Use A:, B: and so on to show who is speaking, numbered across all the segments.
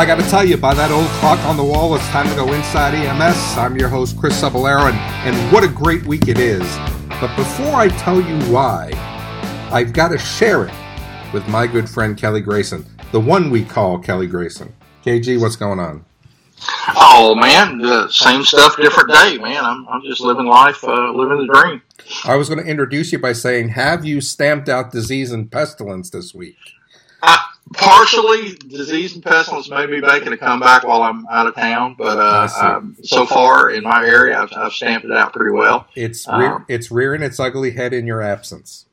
A: I got to tell you, by that old clock on the wall, it's time to go inside EMS. I'm your host, Chris Cebollero, and, and what a great week it is. But before I tell you why, I've got to share it with my good friend Kelly Grayson, the one we call Kelly Grayson. KG, what's going on?
B: Oh man, the same stuff, different day, man. I'm, I'm just living life, uh, living the dream.
A: I was going to introduce you by saying, have you stamped out disease and pestilence this week?
B: I, partially, disease and pestilence may be making a comeback while I'm out of town, but uh, um, so far in my area, I've, I've, stamped it out pretty well.
A: It's rear, um, it's rearing its ugly head in your absence.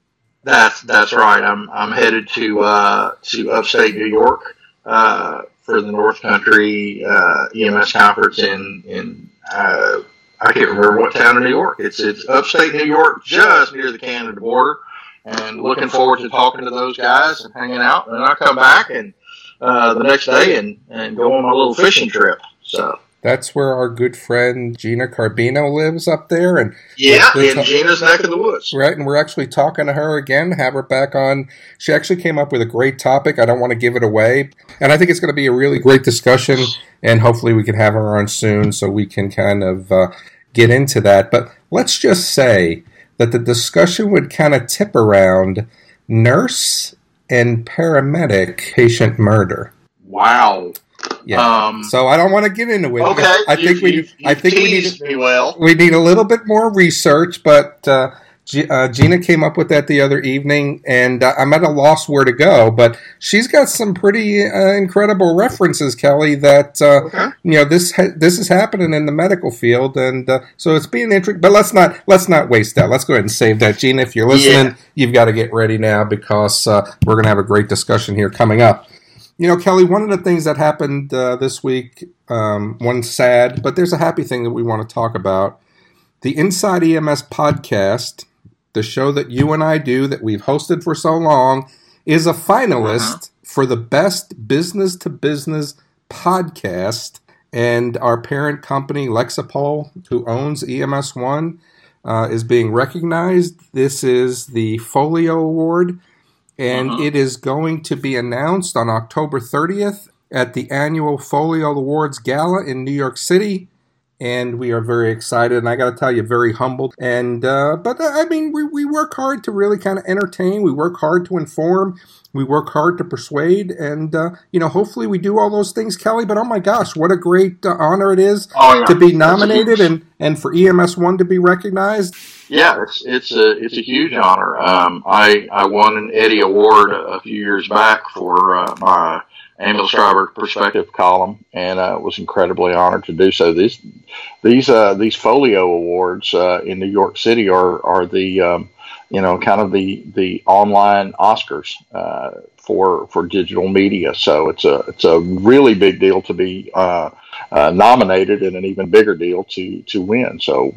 B: That's that's right. I'm I'm headed to uh, to upstate New York uh, for the North Country uh, EMS conference in in uh, I can't remember what town in New York. It's it's upstate New York, just near the Canada border, and looking forward to talking to those guys and hanging out. And I come back and uh, the next day and and go on my little fishing trip. So.
A: That's where our good friend Gina Carbino lives up there, and
B: yeah, in ta- Gina's neck of the woods,
A: right? And we're actually talking to her again. Have her back on. She actually came up with a great topic. I don't want to give it away, and I think it's going to be a really great discussion. And hopefully, we can have her on soon so we can kind of uh, get into that. But let's just say that the discussion would kind of tip around nurse and paramedic patient murder.
B: Wow.
A: Yeah. Um, so I don't want to get into it.
B: Okay.
A: I think
B: you,
A: we.
B: You,
A: I think we need.
B: Well.
A: We need a little bit more research, but uh, G- uh, Gina came up with that the other evening, and uh, I'm at a loss where to go. But she's got some pretty uh, incredible references, Kelly. That uh, okay. you know this ha- this is happening in the medical field, and uh, so it's being interesting. But let's not let's not waste that. Let's go ahead and save that, Gina. If you're listening, yeah. you've got to get ready now because we're going to have a great discussion here coming up. You know, Kelly, one of the things that happened uh, this week, um, one sad, but there's a happy thing that we want to talk about. The Inside EMS podcast, the show that you and I do that we've hosted for so long, is a finalist uh-huh. for the best business to business podcast. And our parent company, Lexipol, who owns EMS One, uh, is being recognized. This is the Folio Award and uh-huh. it is going to be announced on October 30th at the annual Folio Awards Gala in New York City. And we are very excited, and I got to tell you, very humbled. And uh, but uh, I mean, we, we work hard to really kind of entertain. We work hard to inform. We work hard to persuade, and uh, you know, hopefully, we do all those things, Kelly. But oh my gosh, what a great uh, honor it is oh, yeah. to be nominated and and for EMS One to be recognized.
B: Yeah, it's it's a it's a huge honor. Um, I I won an Eddie Award a few years back for uh, my ambulance driver perspective column, and uh, was incredibly honored to do so. These these uh, these folio awards uh, in New York City are are the um, you know kind of the the online Oscars uh, for for digital media. So it's a it's a really big deal to be uh, uh, nominated, and an even bigger deal to to win. So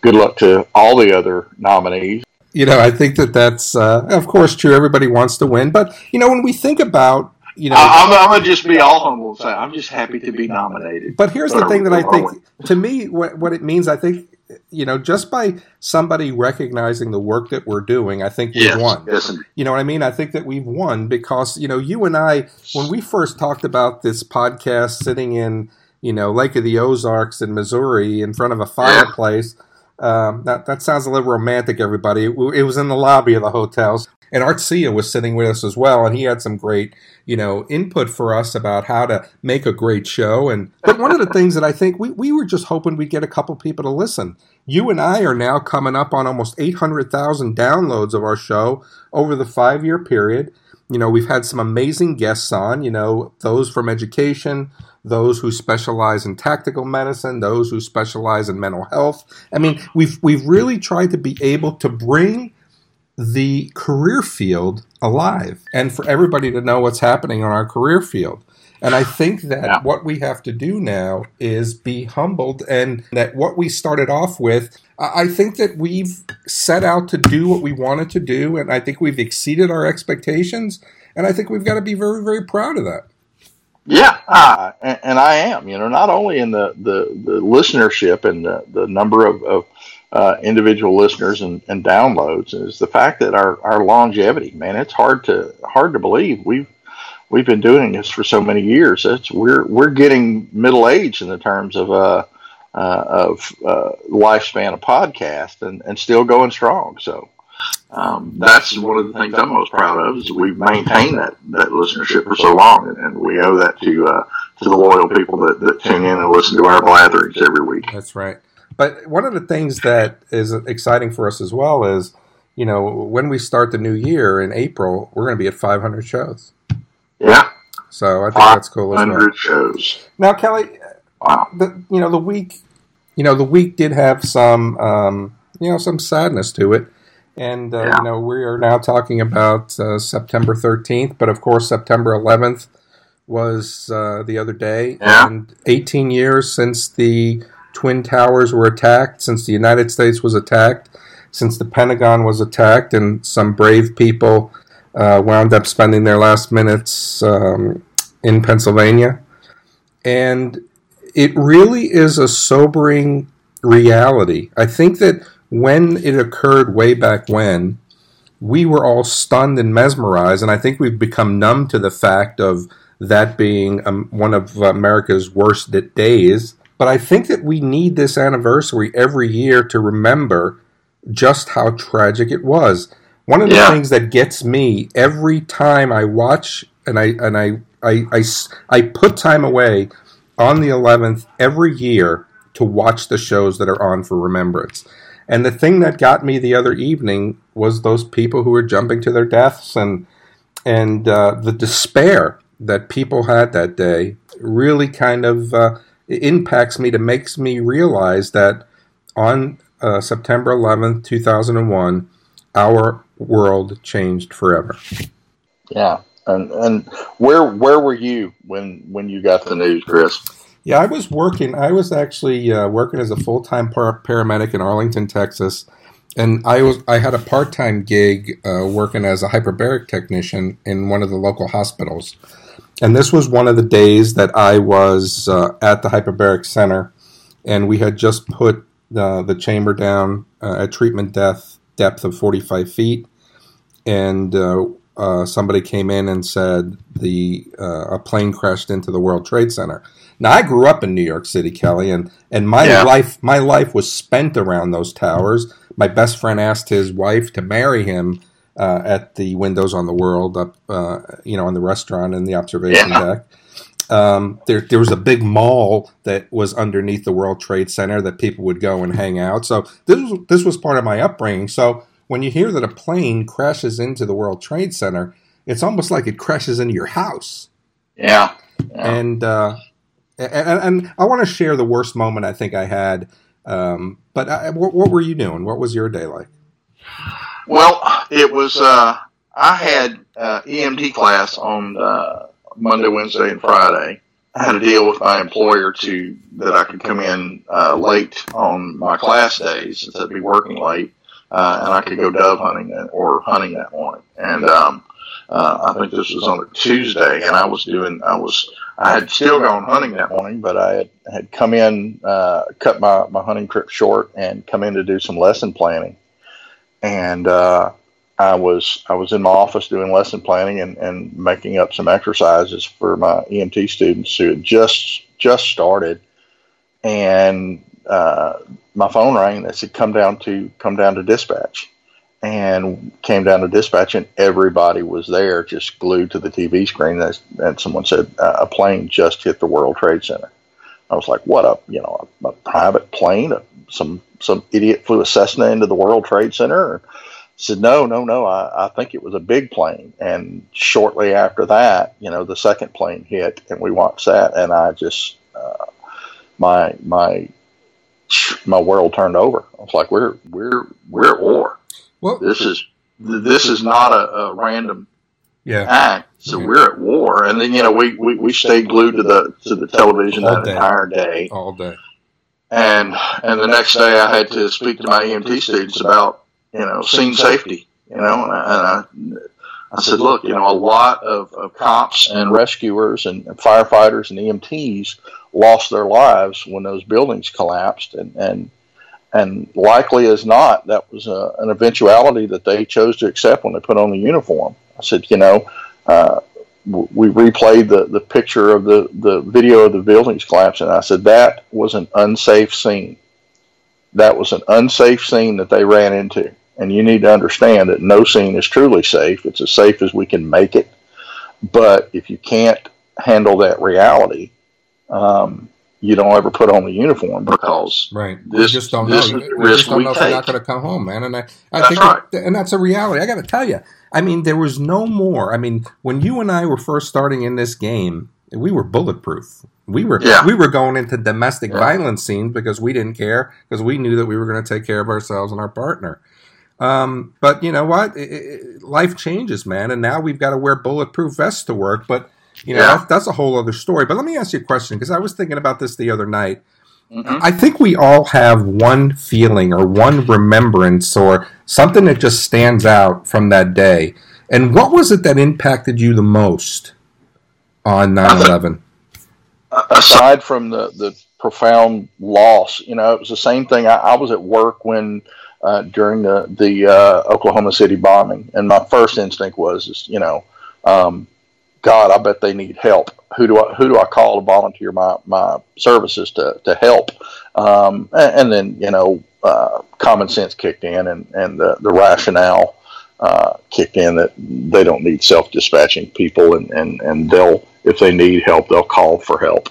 B: good luck to all the other nominees.
A: You know, I think that that's, uh, of course, true. Everybody wants to win, but you know, when we think about, you know,
B: I'm, I'm gonna just be all humble and say I'm just happy to be nominated.
A: But here's the thing that I think, to me, what, what it means, I think, you know, just by somebody recognizing the work that we're doing, I think we've
B: yes,
A: won.
B: Yes.
A: You know what I mean? I think that we've won because you know, you and I, when we first talked about this podcast, sitting in, you know, Lake of the Ozarks in Missouri in front of a fireplace. Yeah um, that that sounds a little romantic, everybody. It, it, was in the lobby of the hotels, and Art Hsieh was sitting with us as well, and he had some great, you know, input for us about how to make a great show. And but one of the things that I think we we were just hoping we'd get a couple people to listen. You and I are now coming up on almost eight hundred thousand downloads of our show over the five year period. You know, we've had some amazing guests on. You know, those from education those who specialize in tactical medicine, those who specialize in mental health. I mean, we've we've really tried to be able to bring the career field alive and for everybody to know what's happening on our career field. And I think that yeah. what we have to do now is be humbled and that what we started off with, I think that we've set out to do what we wanted to do. And I think we've exceeded our expectations. And I think we've got to be very, very proud of that.
B: Yeah, uh, and, and, I am. You know, not only in the the, the listenership and the, the number of, of uh, individual listeners and, and downloads is the fact that our, our longevity, man, it's hard to hard to believe. We've we've been doing this for so many years. It's, we're we're getting middle age in the terms of uh, uh, of uh, lifespan of podcast and, and still going strong. So um, that's one of the things I'm most proud of is we've maintained that, that listenership for so long, and, we owe that to uh, to the loyal people that, that tune in and listen to our blatherings every week.
A: That's right. But one of the things that is exciting for us as well is, you know, when we start the new year in April, we're going to be at 500 shows.
B: Yeah.
A: So I think that's cool as well.
B: shows.
A: Now, Kelly, wow. the you know the week, you know the week did have some um, you know some sadness to it, and uh, yeah. you know we are now talking about uh, September 13th, but of course September 11th was uh, the other day,
B: yeah.
A: and 18 years since the Twin Towers were attacked, since the United States was attacked, since the Pentagon was attacked, and some brave people uh, wound up spending their last minutes um, in Pennsylvania. And it really is a sobering reality. I think that when it occurred way back when, we were all stunned and mesmerized, and I think we've become numb to the fact of that being um, one of America's worst days. But I think that we need this anniversary every year to remember just how tragic it was. One of the yeah. things that gets me every time I watch and I and I, I, I, I put time away on the 11th every year to watch the shows that are on for remembrance. And the thing that got me the other evening was those people who were jumping to their deaths and and uh, the despair that people had that day really kind of uh, impacts me to makes me realize that on uh, September 11th, 2001, our world changed forever.
B: Yeah, and and where where were you when when you got the news, Chris?
A: Yeah, I was working. I was actually uh, working as a full time par- paramedic in Arlington, Texas, and I was I had a part time gig uh, working as a hyperbaric technician in one of the local hospitals. And this was one of the days that I was uh, at the hyperbaric center, and we had just put the, the chamber down uh, at treatment depth depth of 45 feet, and uh, uh, somebody came in and said the uh, a plane crashed into the World Trade Center. Now I grew up in New York City, Kelly, and and my yeah. life my life was spent around those towers. My best friend asked his wife to marry him uh, at the windows on the world up, uh, you know, on the restaurant and the observation yeah. deck. Um, there, there was a big mall that was underneath the World Trade Center that people would go and hang out. So this was this was part of my upbringing. So when you hear that a plane crashes into the World Trade Center, it's almost like it crashes into your house.
B: Yeah.
A: yeah. And, uh, and, and I want to share the worst moment I think I had. Um, but I, what, what were you doing? What was your day like?
B: Well, it was. Uh, I had uh, EMT class on uh, Monday, Wednesday, and Friday. I had a deal with my employer to that I could come in uh, late on my class days since I'd be working late, uh, and I could go dove hunting or hunting that morning. And um, uh, I think this was on a Tuesday, and I was doing. I was. I had still gone hunting that morning, but I had, had come in, uh, cut my, my hunting trip short, and come in to do some lesson planning and uh, I was I was in my office doing lesson planning and, and making up some exercises for my EMT students who had just just started, and uh, my phone rang they said come down to come down to dispatch, and came down to dispatch and everybody was there just glued to the TV screen and, and someone said uh, a plane just hit the World Trade Center. I was like, what a you know a, a private plane, a, some some idiot flew a Cessna into the World Trade Center. And said, no, no, no, I, I think it was a big plane. And shortly after that, you know, the second plane hit, and we watched that, and I just uh, my my my world turned over. I was like, we're we're we're at war. Well, this is this is not a, a random
A: yeah.
B: act. So yeah. we're at war, and then you know we, we, we stayed glued to the to the television All that day. entire day,
A: all day.
B: And and the next day I had to speak to my EMT students about you know scene safety. You know, and I, and I, I said, look, you know, a lot of, of cops and rescuers and, firefighters and EMTs lost their lives when those buildings collapsed, and and and likely as not, that was a, an eventuality that they chose to accept when they put on the uniform. I said, you know, uh, we replayed the, the picture of the, the video of the buildings collapsing. I said, that was an unsafe scene. That was an unsafe scene that they ran into. And you need to understand that no scene is truly safe. It's as safe as we can make it. But if you can't handle that reality, um, you don't ever put on the uniform because
A: right. This, you just don't know. You just don't know if you're not going to come home, man. And I, I
B: that's
A: think,
B: right.
A: that, and that's a reality. I got to tell you. I mean, there was no more. I mean, when you and I were first starting in this game, we were bulletproof. We were
B: yeah.
A: we were going into domestic yeah. violence scenes because we didn't care because we knew that we were going to take care of ourselves and our partner. Um, but you know what? It, it, life changes, man, and now we've got to wear bulletproof vests to work. But you know, yeah. that's, that's, a whole other story. But let me ask you a question because I was thinking about this the other night. Mm-hmm. I think we all have one feeling or one remembrance or something that just stands out from that day. And what was it that impacted you the most on 9 11?
B: Aside from the, the profound loss, you know, it was the same thing. I, I was at work when uh, during the, the uh, Oklahoma City bombing, and my first instinct was, is, you know, um, God, I bet they need help. Who do I who do I call to volunteer my, my services to, to help? Um, and, and, then you know, uh, common sense kicked in, and and the, the rationale uh, kicked in that they don't need self dispatching people, and, and and they'll if they need help, they'll call for help.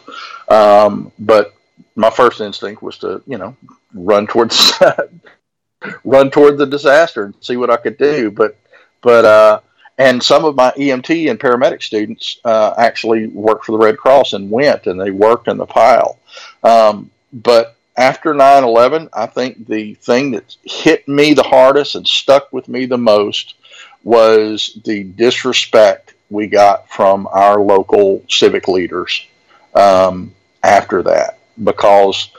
B: Um, but my first instinct was to you know run towards run toward the disaster and see what I could do. But but uh, and some of my EMT and paramedic students uh, actually worked for the Red Cross and went and they worked in the pile. Um, but after 9 11, I think the thing that hit me the hardest and stuck with me the most was the disrespect we got from our local civic leaders um, after that because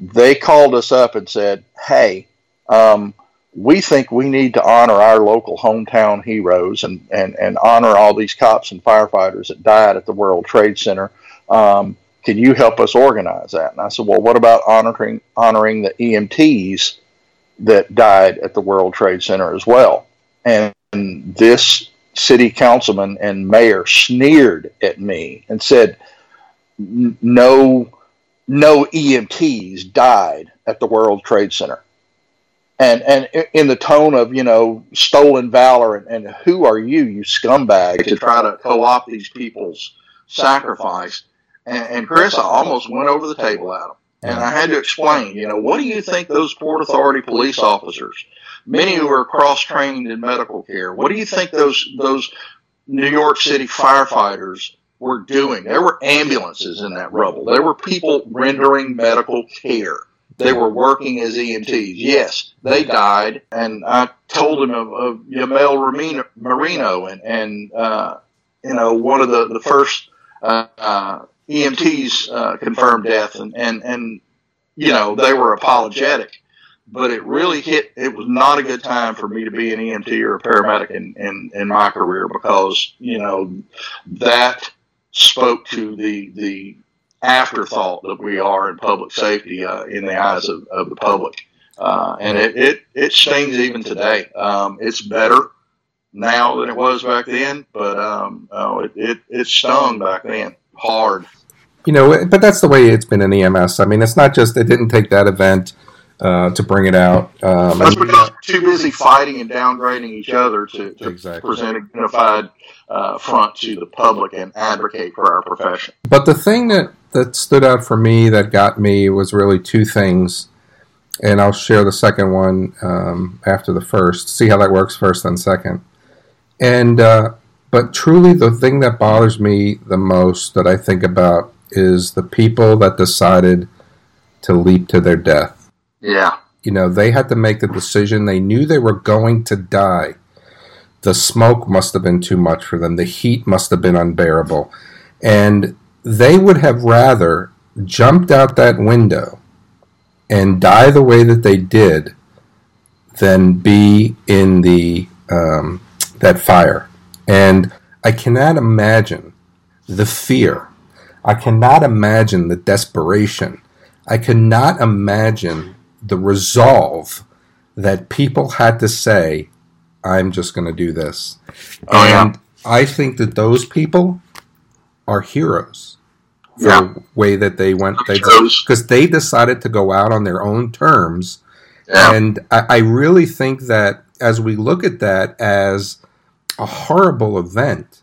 B: they called us up and said, Hey, um, we think we need to honor our local hometown heroes and, and, and honor all these cops and firefighters that died at the World Trade Center. Um, can you help us organize that? And I said, well, what about honoring honoring the EMTs that died at the World Trade Center as well? And this city councilman and mayor sneered at me and said, no, no EMTs died at the World Trade Center and and in the tone of you know stolen valor and, and who are you you scumbag to try to co-opt these people's sacrifice. and, and chris i almost went over the table at him and i had to explain you know what do you think those port authority police officers many who are cross-trained in medical care what do you think those those new york city firefighters were doing? There were ambulances in that rubble. There were people rendering medical care they were working as EMTs. Yes, they died, and I told him of, of Yamel Merino and, and uh, you know, one of the, the first uh, uh, EMTs uh, confirmed death, and, and, and, you know, they were apologetic. But it really hit, it was not a good time for me to be an EMT or a paramedic in, in, in my career because, you know, that spoke to the, the afterthought that we are in public safety uh, in the eyes of, of the public. Uh, and it, it, it stings even today. Um, it's better now than it was back then, but um, oh, it, it, it stung back then hard.
A: You know, but that's the way it's been in EMS. I mean, it's not just, it didn't take that event uh, to bring it out.
B: Um, that's because too busy fighting and downgrading each other to, to
A: exactly.
B: present a unified uh, front to the public and advocate for our profession.
A: But the thing that that stood out for me that got me was really two things, and I'll share the second one um, after the first. See how that works first, then second. And uh, but truly, the thing that bothers me the most that I think about is the people that decided to leap to their death.
B: Yeah.
A: You know, they had to make the decision. They knew they were going to die. The smoke must have been too much for them. The heat must have been unbearable. And they would have rather jumped out that window and die the way that they did than be in the um, that fire. And I cannot imagine the fear. I cannot imagine the desperation. I cannot imagine the resolve that people had to say, I'm just going to do this.
B: Oh, and
A: I think that those people are heroes for
C: Yeah.
A: the way that they went they because they decided to go out on their own terms
C: Yeah.
A: and I, I really think that as we look at that as a horrible event,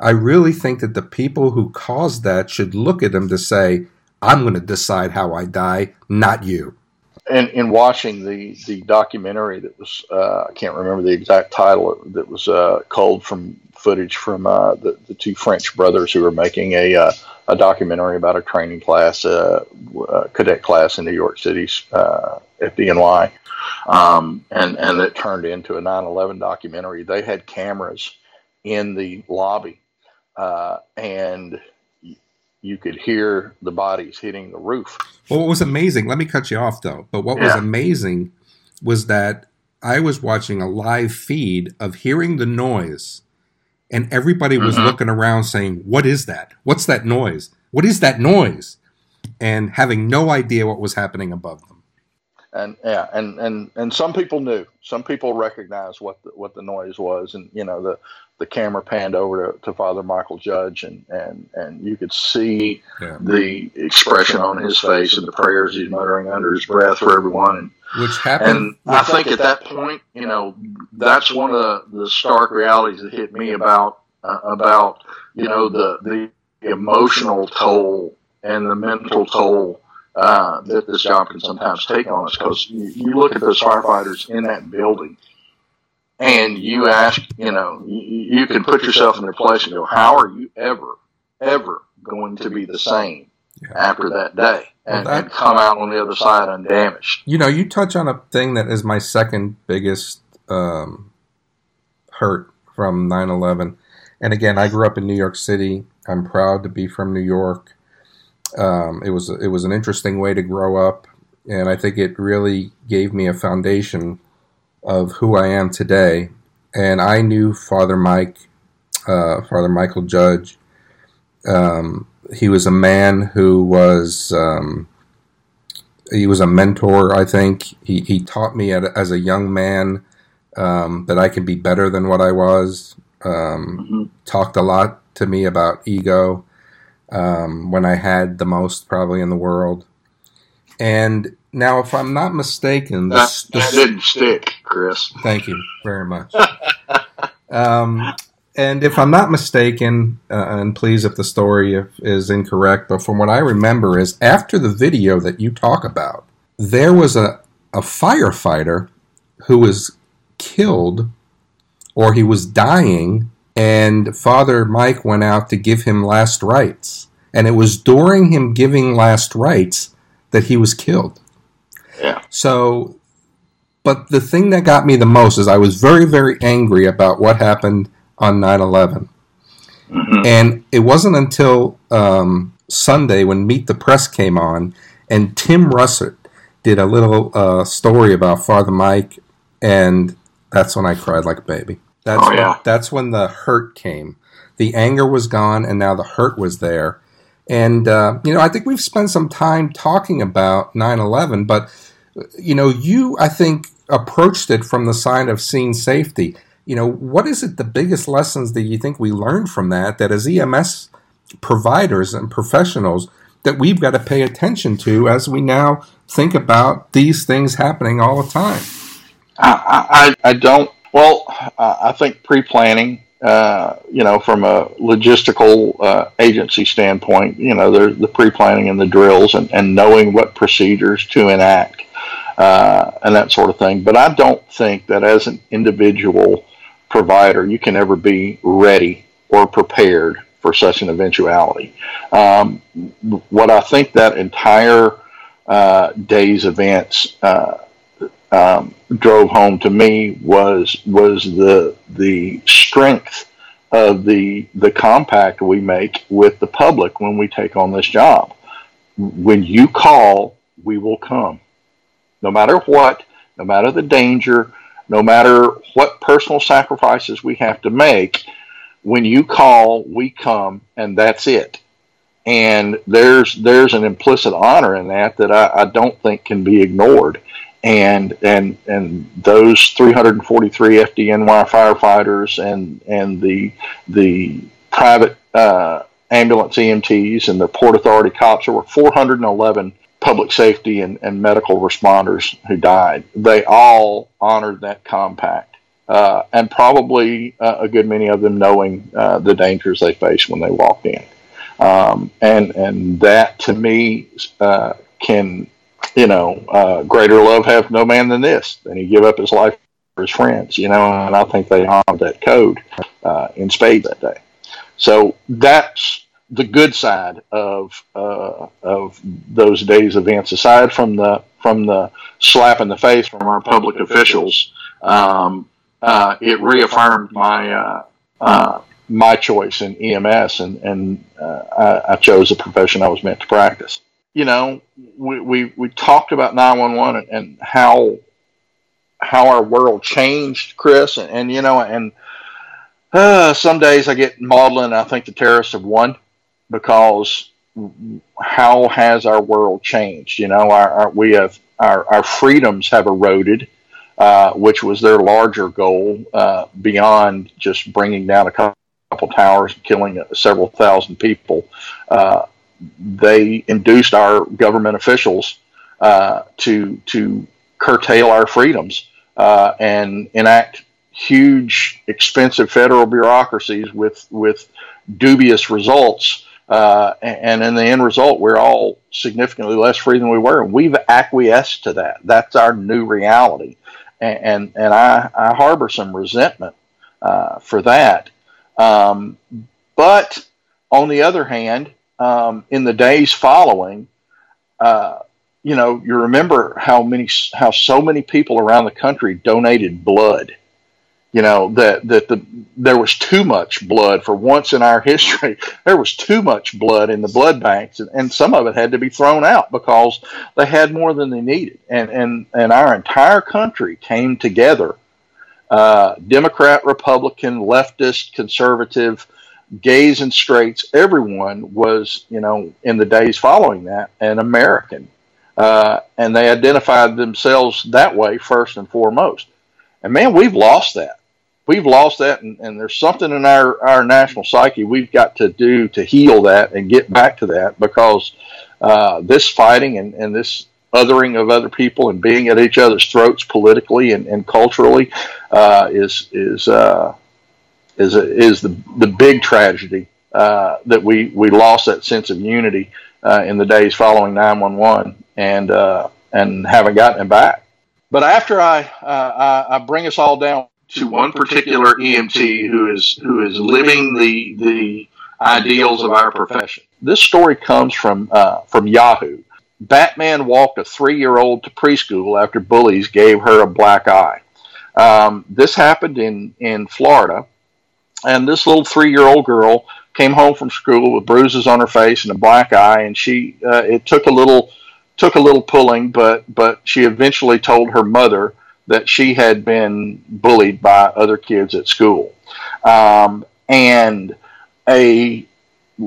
A: I really think that the people who caused that should look at them to say, I'm going to decide how I die, not you.
B: And in watching the the documentary that was uh, I can't remember the exact title that was uh, culled from footage from uh, the the two French brothers who were making a uh, a documentary about a training class, uh, uh, cadet class in New York City's uh, FDNY, um, and and it turned into a 9/11 documentary. They had cameras in the lobby, uh, and you could hear the bodies hitting the roof.
A: Well, what was amazing, let me cut you off though, but what was amazing was that I was watching a live feed of hearing the noise, and everybody was
C: Mhm.
A: looking around saying, What is that? What's that noise? What is that noise? And having no idea what was happening above them.
B: and yeah, and and and some people knew. Some people recognized what the, what the noise was, and you know the the camera panned over to, to Father Michael Judge, and and and you could see
A: Yeah.
C: the expression on his face and the prayers he's muttering under his breath for everyone. And,
A: Which happened.
C: and I think at that point, you know, that's one of the, the stark realities that hit me about uh, about you know the the emotional toll and the mental toll uh, that this job can sometimes take on us. Because you, you look at those firefighters in that building, and you ask, you know, you, you can put yourself in their place and go, how are you ever, ever going to be the same
A: Yeah.
C: after that day and,
A: Well, that-
C: and come out on the other side undamaged?
A: You know, you touch on a thing that is my second biggest um, hurt from 9 11. And again, I grew up in New York City. I'm proud to be from New York. Um, it was it was an interesting way to grow up, and I think it really gave me a foundation of who I am today. And I knew Father Mike, uh, Father Michael Judge. Um, he was a man who was um, he was a mentor. I think he, he taught me at, as a young man um, that I can be better than what I was. Um,
C: Mhm.
A: talked a lot to me about ego um, when I had the most probably in the world. And now, if I'm not mistaken,
C: That,
A: this,
C: that didn't stick, Chris.
A: Thank you very much. um, and if I'm not mistaken, uh, and please, if the story is incorrect, but from what I remember, is after the video that you talk about, there was a, a firefighter who was killed or he was dying, and Father Mike went out to give him last rites. And it was during him giving last rites that he was killed.
C: Yeah.
A: So but the thing that got me the most is I was very, very angry about what happened on 9 11.
C: hmm
A: And it wasn't until um, Sunday when Meet the Press came on and Tim Russert did a little uh, story about Father Mike, and that's when I cried like a baby. That's,
C: Oh, yeah.
A: when, that's when the hurt came. The anger was gone, and now the hurt was there. And, uh, you know, I think we've spent some time talking about 9 11, but, you know, you, I think, approached it from the side of scene safety. You know, what is it the biggest lessons that you think we learned from that, that as EMS providers and professionals, that we've got to pay attention to as we now think about these things happening all the time?
B: I, I, I don't. Well, I think pre-planning, uh, you know, from a logistical uh, agency standpoint, you know, the pre-planning and the drills and, and knowing what procedures to enact uh, and that sort of thing. But I don't think that as an individual provider, you can ever be ready or prepared for such an eventuality. Um, what I think that entire uh, day's events uh, um, drove home to me was was the the strength of the the compact we make with the public when we take on this job. When you call, we will come, no matter what, no matter the danger, no matter what personal sacrifices we have to make. When you call, we come, and that's it. And there's there's an implicit honor in that that I, I don't think can be ignored and and and those 343 FDNY firefighters and and the the private uh, ambulance EMTs and the Port Authority cops. There were 411 public safety and, and medical responders who died. They all honored that compact, uh, and probably uh, a good many of them knowing uh, the dangers they faced when they walked in. Um, and and that to me uh, can, you know, uh, greater love have no man than this. And he give up his life for his friends, you know, and I think they honored that code uh, in spades that day. So that's the good side of uh, of those days events. Aside from the from the slap in the face from our public officials, um, uh, it reaffirmed my uh, uh my choice in EMS, and and uh, I, I, chose a profession I was meant to practice. You know, we we, we talked about nine one one and how how our world changed, Chris, and, and you know, and uh, some days I get maudlin. I think the terrorists have won because how has our world changed? You know, our, our we have our, our freedoms have eroded, uh, which was their larger goal uh, beyond just bringing down a couple, towers and killing several thousand people. Uh, they induced our government officials uh, to to curtail our freedoms uh, and enact huge, expensive federal bureaucracies with with dubious results. Uh, and in the end result, we're all significantly less free than we were, and we've acquiesced to that. That's our new reality, and and, and I, I harbor some resentment uh, for that. Um, but on the other hand, um, in the days following, uh, you know, you remember how many, how so many people around the country donated blood. You know that that the there was too much blood for once in our history. There was too much blood in the blood banks, and, and some of it had to be thrown out because they had more than they needed. And and and our entire country came together, uh, Democrat, Republican, leftist, conservative, gays and straights. Everyone was, you know, in the days following that, an American uh, and they identified themselves that way first and foremost. And man, we've lost that. We've lost that, and, and there's something in our, our national psyche we've got to do to heal that and get back to that because uh, this fighting and, and this othering of other people and being at each other's throats politically and, and culturally uh, is is uh, is is the the big tragedy uh, that we we lost that sense of unity uh, in the days following 911 and uh, and haven't gotten it back. But after I, I bring us all down to one particular EMT who is who is living the the ideals of our profession. This story comes from uh, from Yahoo. Batman walked a three year old to preschool after bullies gave her a black eye. Um, this happened in in Florida, and this little three year old girl came home from school with bruises on her face and a black eye, and she uh, it took a little took a little pulling, but but she eventually told her mother that she had been bullied by other kids at school, um, and a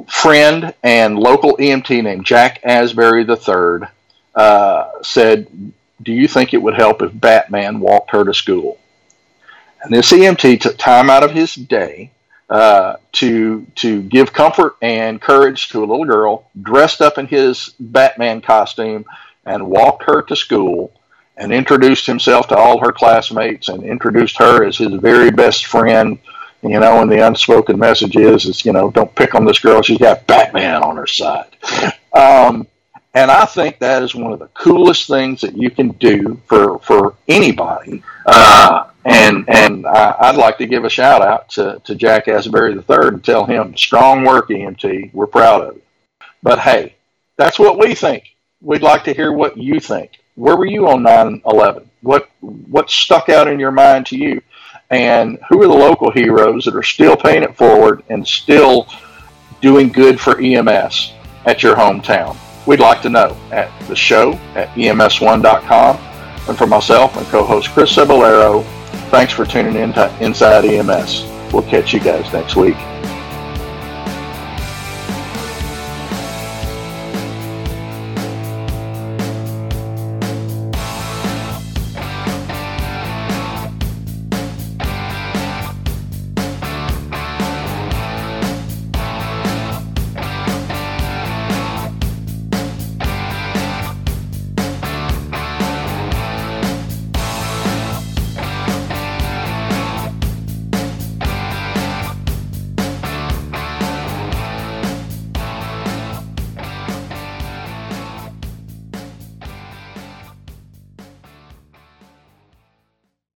B: friend and local EMT named Jack Asbury III uh, said, "Do you think it would help if Batman walked her to school?" And this EMT took time out of his day uh, to to give comfort and courage to a little girl dressed up in his Batman costume and walked her to school and introduced himself to all her classmates and introduced her as his very best friend. You know, and the unspoken message is, is you know, don't pick on this girl. She's got Batman on her side. Um, and I think that is one of the coolest things that you can do for for anybody. Uh, and and I, would like to give a shout out to, to Jack Asbury III and tell him, strong work, EMT. We're proud of you. But hey, that's what we think. We'd like to hear what you think. Where were you on 9 11? What, what stuck out in your mind to you? And who are the local heroes that are still paying it forward and still doing good for EMS at your hometown? We'd like to know at the show at ems1.com. And for myself and co host Chris Cebollero, Thanks for tuning in to Inside EMS. We'll catch you guys next week.